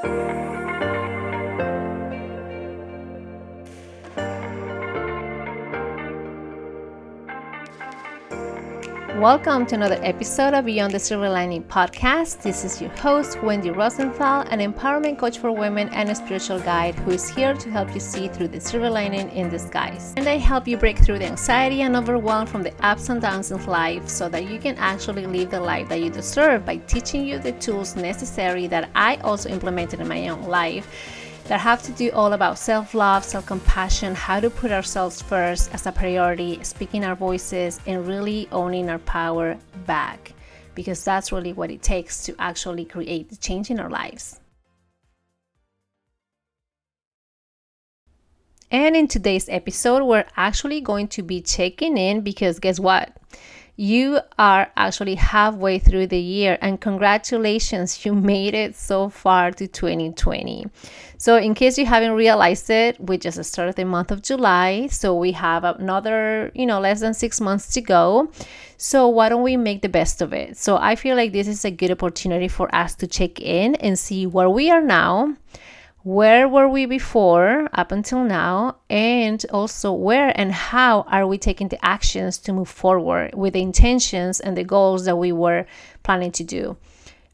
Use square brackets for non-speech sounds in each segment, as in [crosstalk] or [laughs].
Thank you. Welcome to another episode of Beyond the Silver Lining podcast. This is your host, Wendy Rosenthal, an empowerment coach for women and a spiritual guide who is here to help you see through the silver lining in disguise. And I help you break through the anxiety and overwhelm from the ups and downs of life so that you can actually live the life that you deserve by teaching you the tools necessary that I also implemented in my own life that have to do all about self love, self compassion, how to put ourselves first as a priority, speaking our voices, and really owning our power back. Because that's really what it takes to actually create the change in our lives. And in today's episode, we're actually going to be checking in because guess what? You are actually halfway through the year and congratulations you made it so far to 2020 so in case you haven't realized it we just started the month of july so we have another you know less than six months to go. So why don't we make the best of it? So i feel like this is a good opportunity for us to check in and see where we are now where were we before up until now and also where and how are we taking the actions to move forward with the intentions and the goals that we were planning to do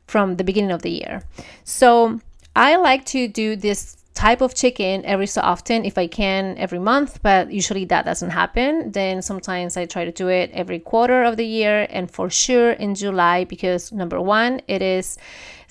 from the beginning of the year so i like to do this type of chicken every so often if I can every month, but usually that doesn't happen. Then sometimes I try to do it every quarter of the year and for sure in July because number one, it is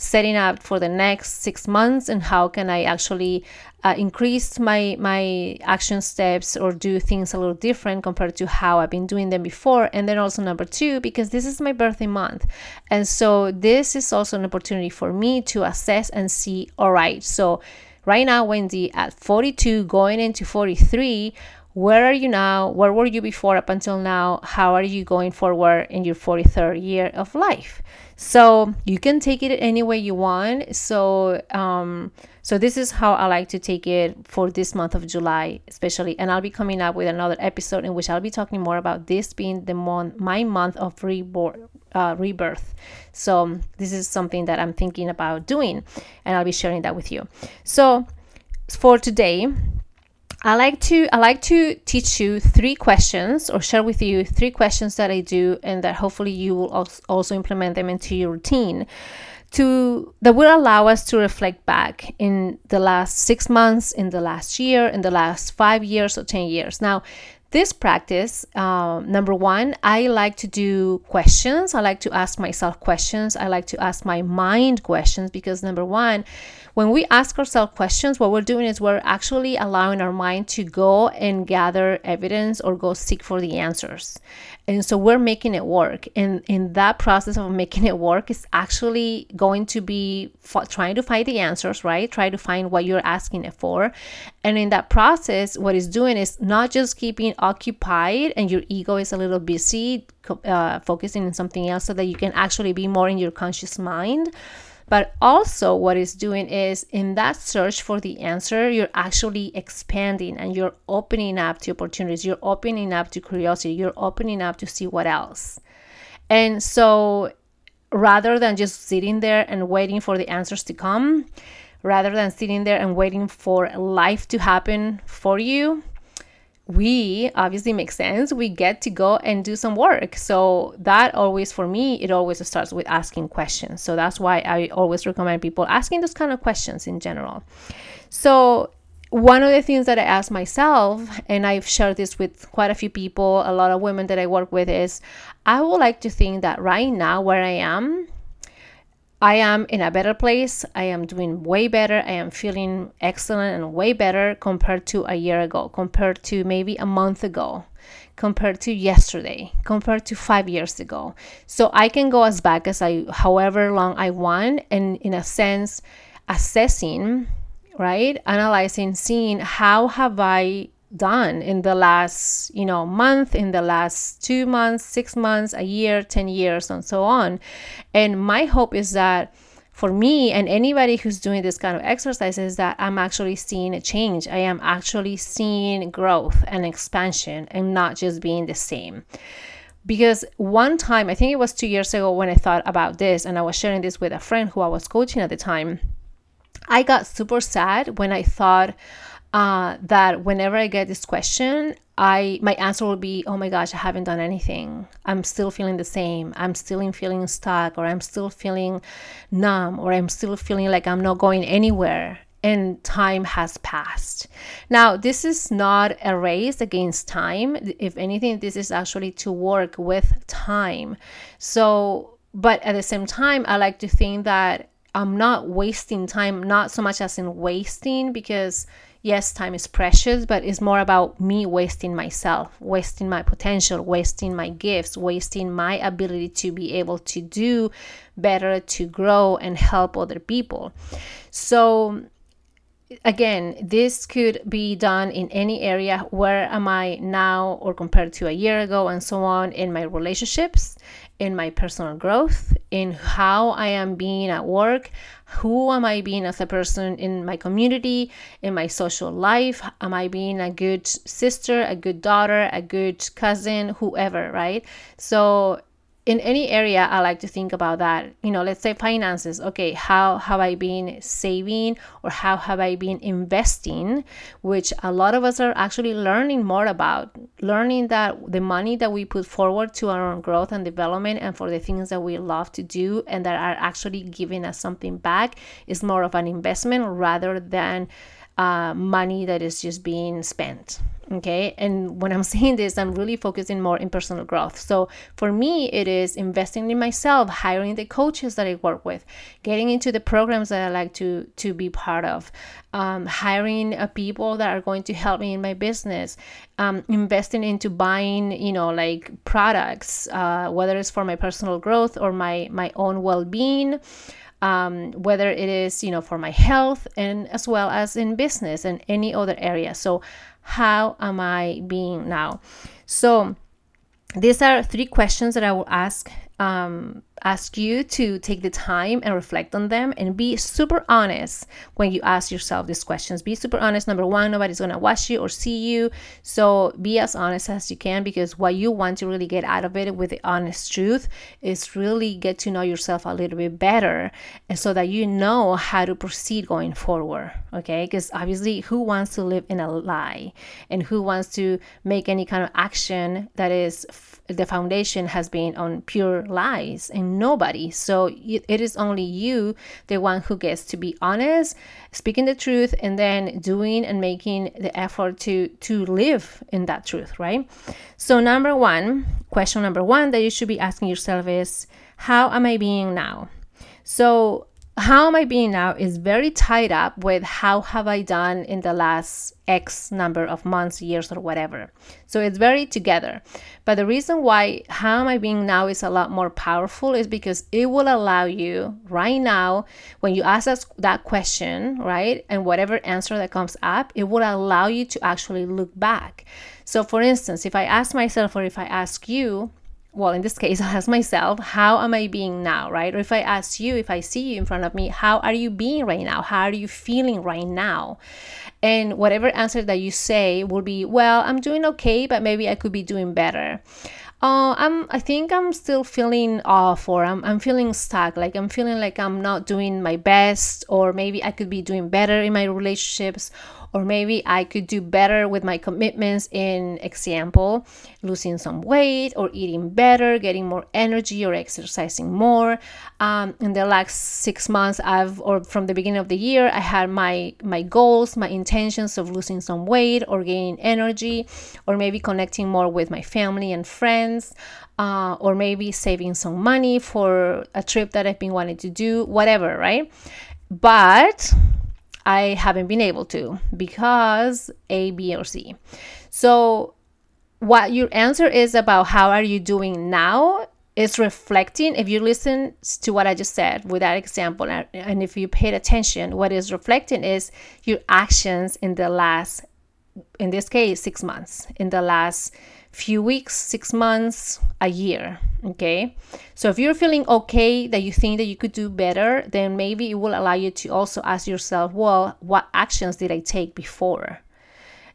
setting up for the next six months and how can I actually uh, increase my my action steps or do things a little different compared to how I've been doing them before. And then also number two, because this is my birthday month, and so this is also an opportunity for me to assess and see. All right, so Right now, Wendy, at 42, going into 43, where are you now? Where were you before up until now? How are you going forward in your 43rd year of life? So you can take it any way you want. So um, so this is how I like to take it for this month of July, especially. And I'll be coming up with another episode in which I'll be talking more about this being the month, my month of reborn, uh, rebirth. So this is something that I'm thinking about doing, and I'll be sharing that with you. So for today, I like to I like to teach you three questions or share with you three questions that I do and that hopefully you will also implement them into your routine to that will allow us to reflect back in the last 6 months in the last year in the last 5 years or 10 years. Now, this practice, um, number one, I like to do questions. I like to ask myself questions. I like to ask my mind questions because, number one, when we ask ourselves questions, what we're doing is we're actually allowing our mind to go and gather evidence or go seek for the answers. And so we're making it work. And in that process of making it work is actually going to be f- trying to find the answers, right? Try to find what you're asking it for. And in that process, what it's doing is not just keeping occupied and your ego is a little busy uh, focusing on something else so that you can actually be more in your conscious mind but also, what it's doing is in that search for the answer, you're actually expanding and you're opening up to opportunities, you're opening up to curiosity, you're opening up to see what else. And so, rather than just sitting there and waiting for the answers to come, rather than sitting there and waiting for life to happen for you, we obviously makes sense we get to go and do some work. So that always for me it always starts with asking questions. So that's why i always recommend people asking those kind of questions in general. So one of the things that i ask myself and i've shared this with quite a few people a lot of women that i work with is i would like to think that right now where i am I am in a better place. I am doing way better. I am feeling excellent and way better compared to a year ago, compared to maybe a month ago, compared to yesterday, compared to five years ago. So I can go as back as I, however long I want, and in a sense, assessing, right, analyzing, seeing how have I done in the last you know month in the last two months six months a year 10 years and so on. And my hope is that for me and anybody who's doing this kind of exercises that i'm actually seeing a change. I am actually seeing growth and expansion and not just being the same. Because one time i think it was two years ago when i thought about this and i was sharing this with a friend who i was coaching at the time I got super sad when I thought uh, that whenever I get this question, I my answer will be, "Oh my gosh, I haven't done anything. I'm still feeling the same. I'm still feeling stuck, or I'm still feeling numb, or I'm still feeling like I'm not going anywhere." And time has passed. Now, this is not a race against time. If anything, this is actually to work with time. So, but at the same time, I like to think that I'm not wasting time, not so much as in wasting, because yes, time is precious, but it's more about me wasting myself, wasting my potential, wasting my gifts, wasting my ability to be able to do better, to grow and help other people. So, again, this could be done in any area. Where am I now or compared to a year ago, and so on, in my relationships, in my personal growth, in how I am being at work, who am I being as a person in my community, in my social life? Am I being a good sister, a good daughter, a good cousin, whoever, right? So in any area i like to think about that you know let's say finances. Okay how have i been saving or how have i been investing which a lot of us are actually learning more about learning that the money that we put forward to our own growth and development and for the things that we love to do and that are actually giving us something back is more of an investment rather than uh, money that is just being spent okay? And when i'm [laughs] saying this i'm really focusing more in personal growth. So for me it is investing in myself hiring the coaches that i work with getting into the programs that i like to to be part of um, hiring uh, people that are going to help me in my business um, investing into buying you know like products uh, whether it's for my personal growth or my my own well-being um, whether it is you know for my health and as well as in business and any other area. So how am i being now? So these are three questions that i will ask um, ask you to take the time and reflect on them and be super honest when you ask yourself these questions. Be super honest. Number one, nobody's going to watch you or see you. So be as honest as you can because what you want to really get out of it with the honest truth is really get to know yourself a little bit better and so that you know how to proceed going forward. Okay. Because obviously, who wants to live in a lie and who wants to make any kind of action that is f- the foundation has been on pure lies and nobody. So it is only you, the one who gets to be honest, speaking the truth, and then doing and making the effort to to live in that truth, right? So number one, question number one that you should be asking yourself is, how am I being now? So how am I being now is very tied up with how have I done in the last X number of months, years, or whatever. So it's very together. But the reason why how am I being now is a lot more powerful is because it will allow you right now, when you ask us that question, right, and whatever answer that comes up, it will allow you to actually look back. So, for instance, if I ask myself or if I ask you, well, in this case, [laughs] I ask myself, how am I being now, right? Or if I ask you, if I see you in front of me, how are you being right now? How are you feeling right now? And whatever answer that you say will be, well, I'm doing okay, but maybe I could be doing better. Uh, I'm, I think I'm still feeling off or I'm, I'm feeling stuck. Like I'm feeling like I'm not doing my best, or maybe I could be doing better in my relationships, or maybe I could do better with my commitments in example, losing some weight or eating better, getting more energy or exercising more. Um, in the last six months, I've or from the beginning of the year, I had my my goals, my intentions of losing some weight or gaining energy, or maybe connecting more with my family and friends. Uh, or maybe saving some money for a trip that I've been wanting to do, whatever, right? But I haven't been able to because A, B, or C. So, what your answer is about how are you doing now is reflecting if you listen to what i just said with that example and if you paid attention what is reflecting is your actions in the last in this case six months in the last few weeks, six months, a year. Okay. So if you're feeling okay that you think that you could do better, then maybe it will allow you to also ask yourself, well, what actions did I take before?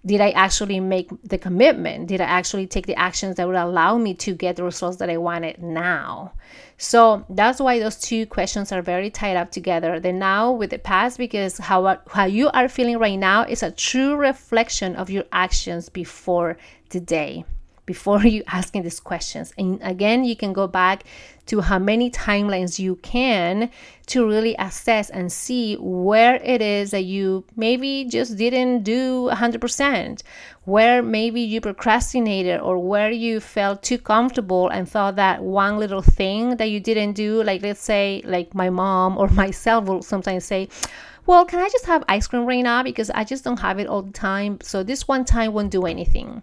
did I actually make the commitment? Did I actually take the actions that would allow me to get the results that I wanted now? So that's why those two questions are very tied up together the now with the past, because how, how you are feeling right now is a true reflection of your actions before today before [laughs] you asking these questions. And again, you can go back to how many timelines you can to really assess and see where it is that you maybe just didn't do 100%, where maybe you procrastinated or where you felt too comfortable and thought that one little thing that you didn't do, like let's say, like my mom or [laughs] myself will sometimes say, well, can I just have ice cream right now? Because I just don't have it all the time. So this one time won't do anything.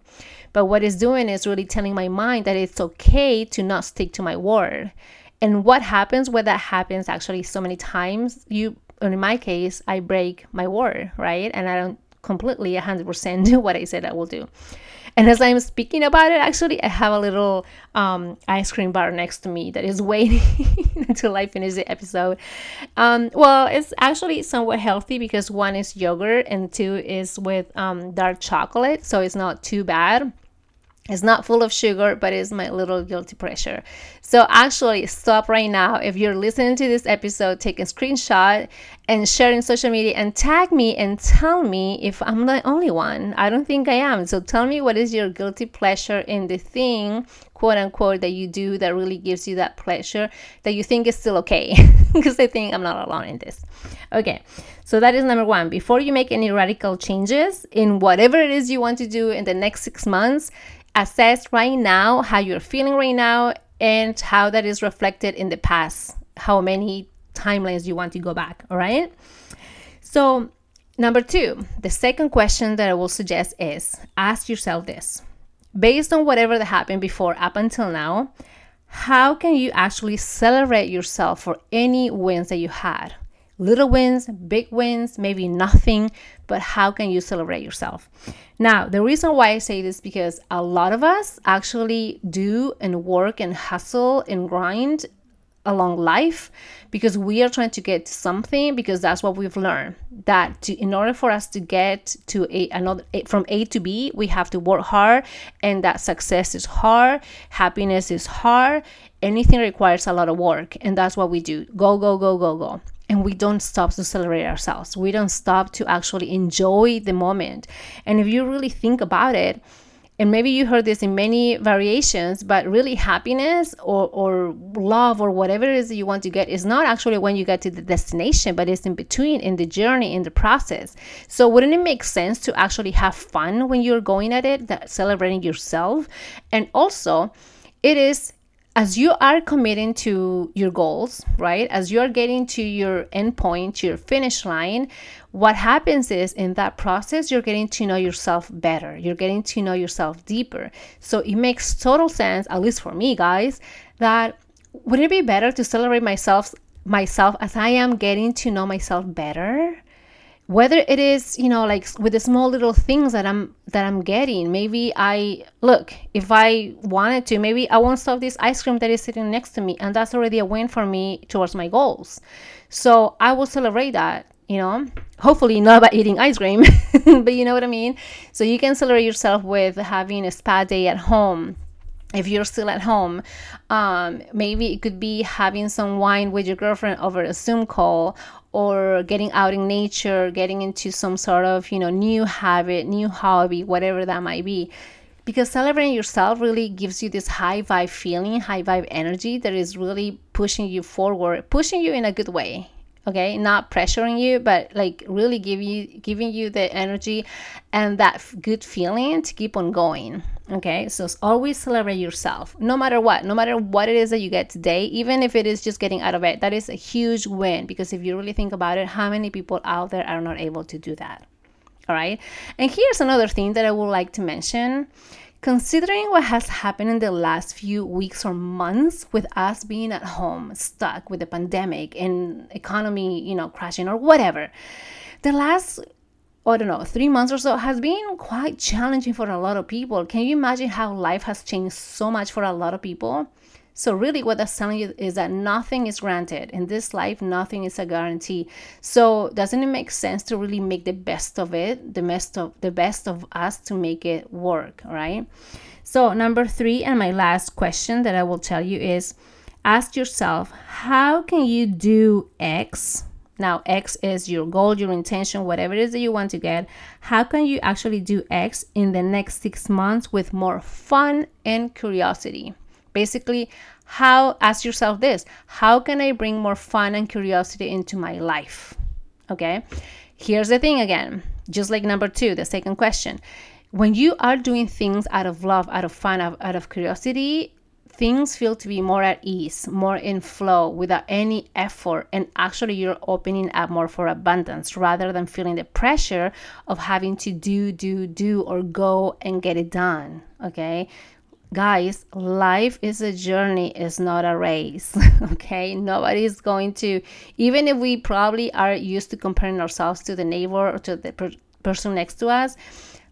But what it's doing is really telling my mind that it's okay to not stick to my word. And what happens when that happens actually so many times, you in my case, I break my word, right? And I don't completely 100% do what I said I will do. And as I'm speaking about it, actually, I have a little um, ice cream bar next to me that is waiting [laughs] until I finish the episode. Um, well, it's actually somewhat healthy because one is yogurt and two is with um, dark chocolate, so it's not too bad. It's not full of sugar, but it's my little guilty pleasure. So actually, stop right now. If you're listening to this episode, take a screenshot and share in social media and tag me and tell me if I'm the only one. I don't think I am. So tell me what is your guilty pleasure in the thing, quote unquote, that you do that really gives you that pleasure that you think is still okay. [laughs] because I think I'm not alone in this. Okay, so that is number one. Before you make any radical changes in whatever it is you want to do in the next six months, assess right now how you're feeling right now and how that is reflected in the past, how many timelines you want to go back. All right. So, number two, the second question that I will suggest is ask yourself this based on whatever that happened before up until now, how can you actually celebrate yourself for any wins that you had? Little wins, big wins, maybe nothing, but how can you celebrate yourself? Now, the reason why I say this because a lot of us actually do and work and hustle and grind along life because we are trying to get something because that's what we've learned that to, in order for us to get to a another a, from A to B we have to work hard and that success is hard happiness is hard anything requires a lot of work and that's what we do go go go go go and we don't stop to celebrate ourselves. We don't stop to actually enjoy the moment. And if you really think about it, and maybe you heard this in many variations, but really happiness or, or love or whatever it is that you want to get is not actually when you get to the destination, but it's in between, in the journey, in the process. So wouldn't it make sense to actually have fun when you're going at it, that celebrating yourself? And also, it is as you are committing to your goals, right? As you are getting to your end point, your finish line, what happens is in that process, you're getting to know yourself better. You're getting to know yourself deeper. So it makes total sense, at least for me, guys, that would it be better to celebrate myself myself as I am getting to know myself better? Whether it is you know like with the small little things that i'm that i'm getting maybe i look if i wanted to maybe i won't stop this ice cream that is sitting next to me and that's already a win for me towards my goals. So i will celebrate that you know? Hopefully not by eating ice cream [laughs] but you know what i mean? So you can celebrate yourself with having a spa day at home if you're still at home. Um, maybe it could be having some wine with your girlfriend over a zoom call or getting out in nature getting into some sort of you know new habit new hobby whatever that might be. Because celebrating yourself really gives you this high vibe feeling high vibe energy that is really pushing you forward pushing you in a good way okay? Not pressuring you but like really giving you giving you the energy and that good feeling to keep on going okay so always celebrate yourself no matter what no matter what it is that you get today even if it is just getting out of bed that is a huge win because if you really think about it how many people out there are not able to do that all right and here's another thing that i would like to mention. Considering what has happened in the last few weeks or months with us being at home, stuck with the pandemic and economy, you know, crashing or whatever, the last I don't know, three months or so has been quite challenging for a lot of people. Can you imagine how life has changed so much for a lot of people? So, really, what that's telling you is that nothing is granted. In this life, nothing is a guarantee. So, doesn't it make sense to really make the best of it, the best of the best of us to make it work, right? So, number three, and my last question that I will tell you is ask yourself, how can you do X? Now, X is your goal, your intention, whatever it is that you want to get. How can you actually do X in the next six months with more fun and curiosity? Basically, how ask yourself this how can I bring more fun and curiosity into my life? Okay, here's the thing again, just like number two, the second question. When you are doing things out of love, out of fun, out, of curiosity, things feel to be more at ease, more in flow without any effort. And actually, you're opening up more for abundance rather than feeling the pressure of having to do, do, do, or go and get it done. Okay guys life is a journey it's not a race [laughs] okay nobody's going to even if we probably are used to comparing ourselves to the neighbor or to the per- person next to us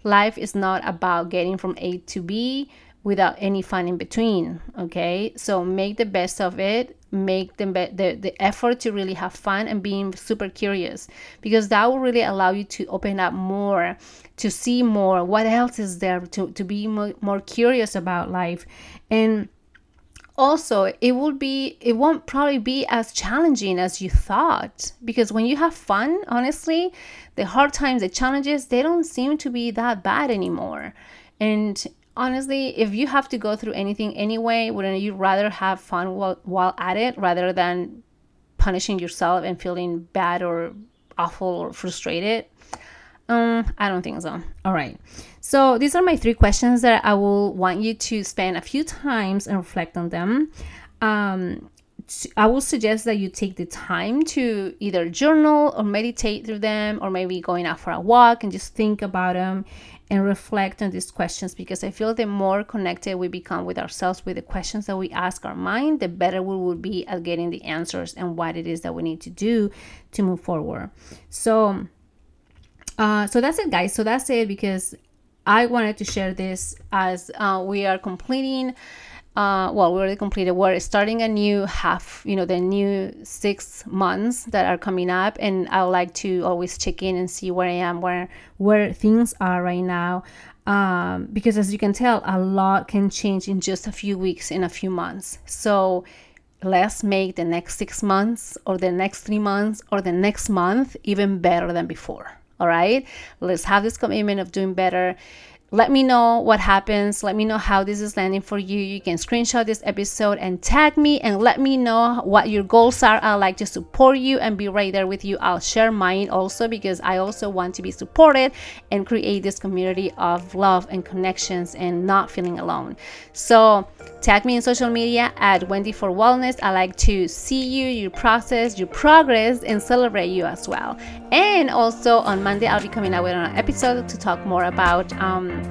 life is not about getting from a to b without any fun in between okay? So make the best of it. Make the, the, the effort to really have fun and being super curious because that will really allow you to open up more to see more what else is there to, to be more, more curious about life. And also it will be it won't probably be as challenging as you thought because when you have fun honestly the hard times the challenges they don't seem to be that bad anymore. And honestly, if you have to go through anything anyway, wouldn't you rather have fun while, while at it rather than punishing yourself and feeling bad or awful or frustrated? Um, I don't think so. All right. So these are my three questions that I will want you to spend a few times and reflect on them. Um, I will suggest that you take the time to either journal or meditate through them, or maybe going out for a walk and just think about them and reflect on these questions because I feel the more connected we become with ourselves, with the questions that we ask our mind, the better we will be at getting the answers and what it is that we need to do to move forward. So, uh, so that's it, guys. So that's it because I wanted to share this as uh, we are completing uh, well, we already completed. We're starting a new half, you know, the new six months that are coming up, and I would like to always check in and see where I am, where where things are right now, um, because as you can tell, a lot can change in just a few weeks, in a few months. So let's make the next six months, or the next three months, or the next month even better than before. All right, let's have this commitment of doing better let me know what happens. Let me know how this is landing for you. You can screenshot this episode and tag me and let me know what your goals are. I like to support you and be right there with you. I'll share mine also because I also want to be supported and create this community of love and connections and not feeling alone. So, tag me in social media at Wendy for Wellness. I like to see you, your process, your progress, and celebrate you as well. And also on Monday, I'll be coming out with an episode to talk more about. Um,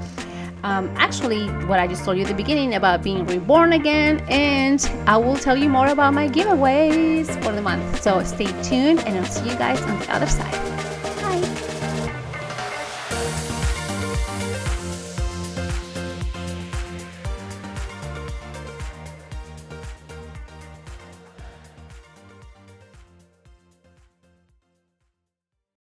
um, actually what I just told you at the beginning about being reborn again, and I will tell you more about my giveaways for the month. So stay tuned, and I'll see you guys on the other side.